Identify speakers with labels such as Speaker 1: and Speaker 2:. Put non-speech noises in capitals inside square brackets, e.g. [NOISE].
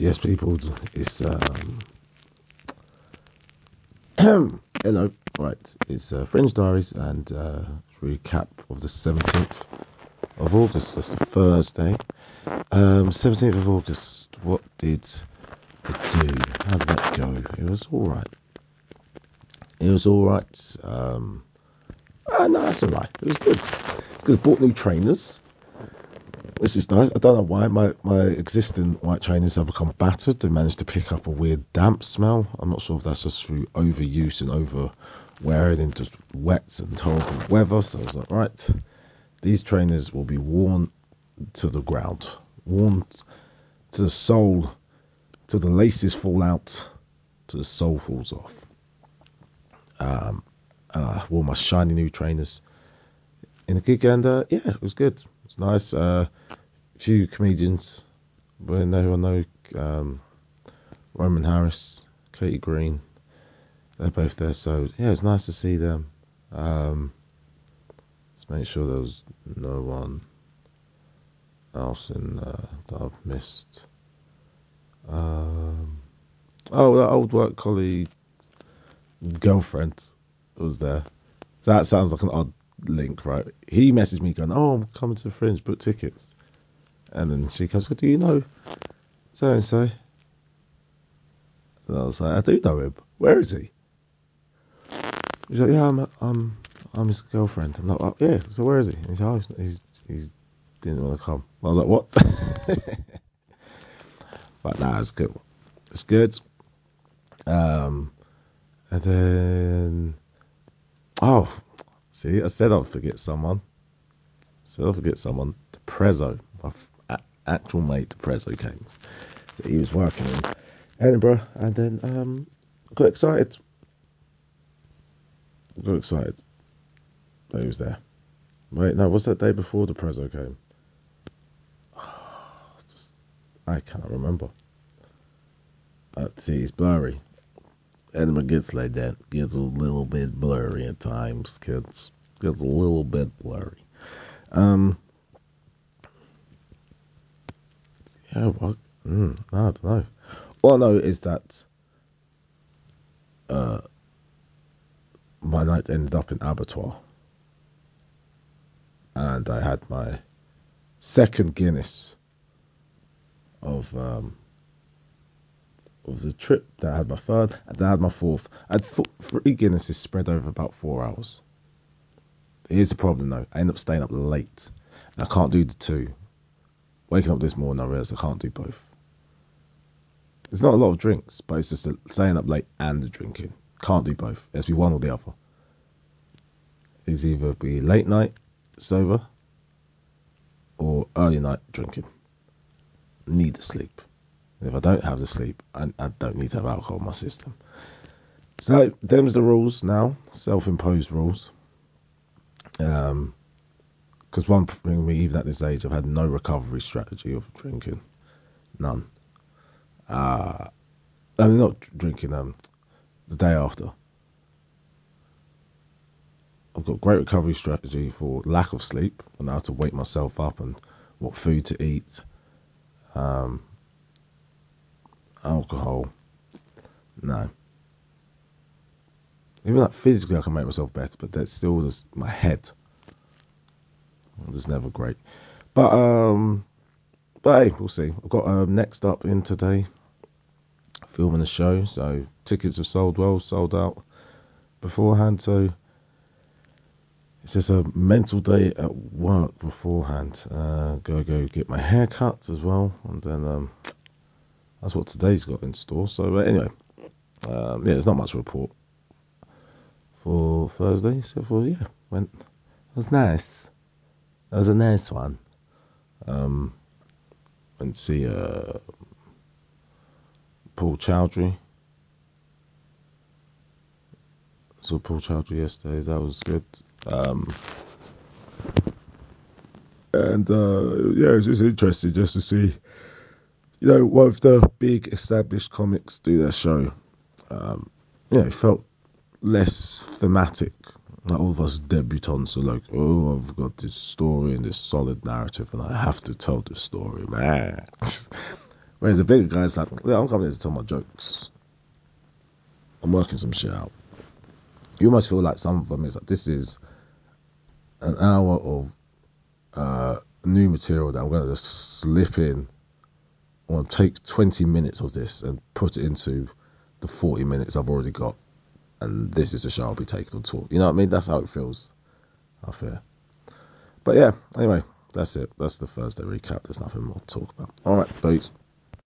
Speaker 1: Yes, people, it's um, [CLEARS THROAT] hello, right? It's uh, Fringe Diaries and uh, recap of the 17th of August. That's the Thursday. Um, 17th of August. What did it do? How did that go? It was all right. It was all right. Um, ah, no, that's a lie. It was good. It's good. Bought new trainers which is nice. I don't know why my, my existing white trainers have become battered. They managed to pick up a weird damp smell. I'm not sure if that's just through overuse and over wearing and just wet and horrible weather. So I was like, right, these trainers will be worn to the ground, worn to the sole, till the laces fall out, to the sole falls off. Um, uh, wore my shiny new trainers in the gig, and uh, yeah, it was good. It's nice. Uh, few comedians, but no one know um, Roman Harris, Katie Green. They're both there, so yeah, it's nice to see them. Um, let's make sure there was no one else in uh, that I've missed. Um, oh, that old work colleague girlfriend was there. So that sounds like an odd link, right? He messaged me going, "Oh, I'm coming to the Fringe, book tickets." And then she comes, "Do you know so and so?" And I was like, "I do know him. Where is he?" He's like, "Yeah, I'm, I'm, I'm his girlfriend." I'm like, oh, "Yeah, so where is he?" And he's like, oh, he's, he's didn't want to come. I was like, "What?" [LAUGHS] but nah, it's good. It's good. Um, and then, oh, see, I said I'd forget someone. I said I'd forget someone. The Prezzo, my actual mate Prezzo came. So he was working in Edinburgh, and then um, got excited. Got excited that he was there. Wait, no, what's that day before the Prezzo came? [SIGHS] Just, I can't remember. Uh, see, it's blurry. Edinburgh gets like that. Gets a little bit blurry at times. Gets gets a little bit blurry. Um, Yeah, what? Mm, I don't know. All I know is that uh, my night ended up in abattoir, and I had my second Guinness of um, of a trip. Then I had my third, and then I had my fourth. I had th- three Guinnesses spread over about four hours. Here's the problem though. I end up staying up late. I can't do the two Waking up this morning, I realised I can't do both. There's not a lot of drinks, but it's just staying up late and the drinking. Can't do both. It has to be one or the other. It's either be late night sober or early night drinking. Need the sleep. If I don't have the sleep, I, I don't need to have alcohol in my system. So, them's the rules now, self-imposed rules. Um, because one thing me, even at this age, I've had no recovery strategy of drinking, none. Uh, I mean, not drinking. Um, the day after, I've got great recovery strategy for lack of sleep and how to wake myself up and what food to eat. Um, alcohol, no. Even like physically, I can make myself better, but that's still just my head. It's never great. But um, but hey, we'll see. I've got um, next up in today, filming a show. So tickets have sold well, sold out beforehand. So it's just a mental day at work beforehand. Uh, go go get my hair cut as well, and then um, that's what today's got in store. So uh, anyway, um, yeah, there's not much report for Thursday. So for yeah, went it was nice. It was a nice one. Um, and see uh, Paul Chowdhry. Saw Paul Chowdhry yesterday. That was good. Um, and uh, yeah, it it's just interesting just to see, you know, one of the big established comics do their show. Um, know, it felt less thematic like all of us debutants are like, oh, I've got this story and this solid narrative, and I have to tell this story, man. [LAUGHS] Whereas the bigger guy's like, yeah, I'm coming here to tell my jokes. I'm working some shit out. You almost feel like some of them is like this is an hour of uh, new material that I'm going to just slip in. To take 20 minutes of this and put it into the 40 minutes I've already got. And this is the show I'll be taking on tour. You know what I mean? That's how it feels. I fear. But yeah, anyway, that's it. That's the Thursday recap. There's nothing more to talk about. All right, folks.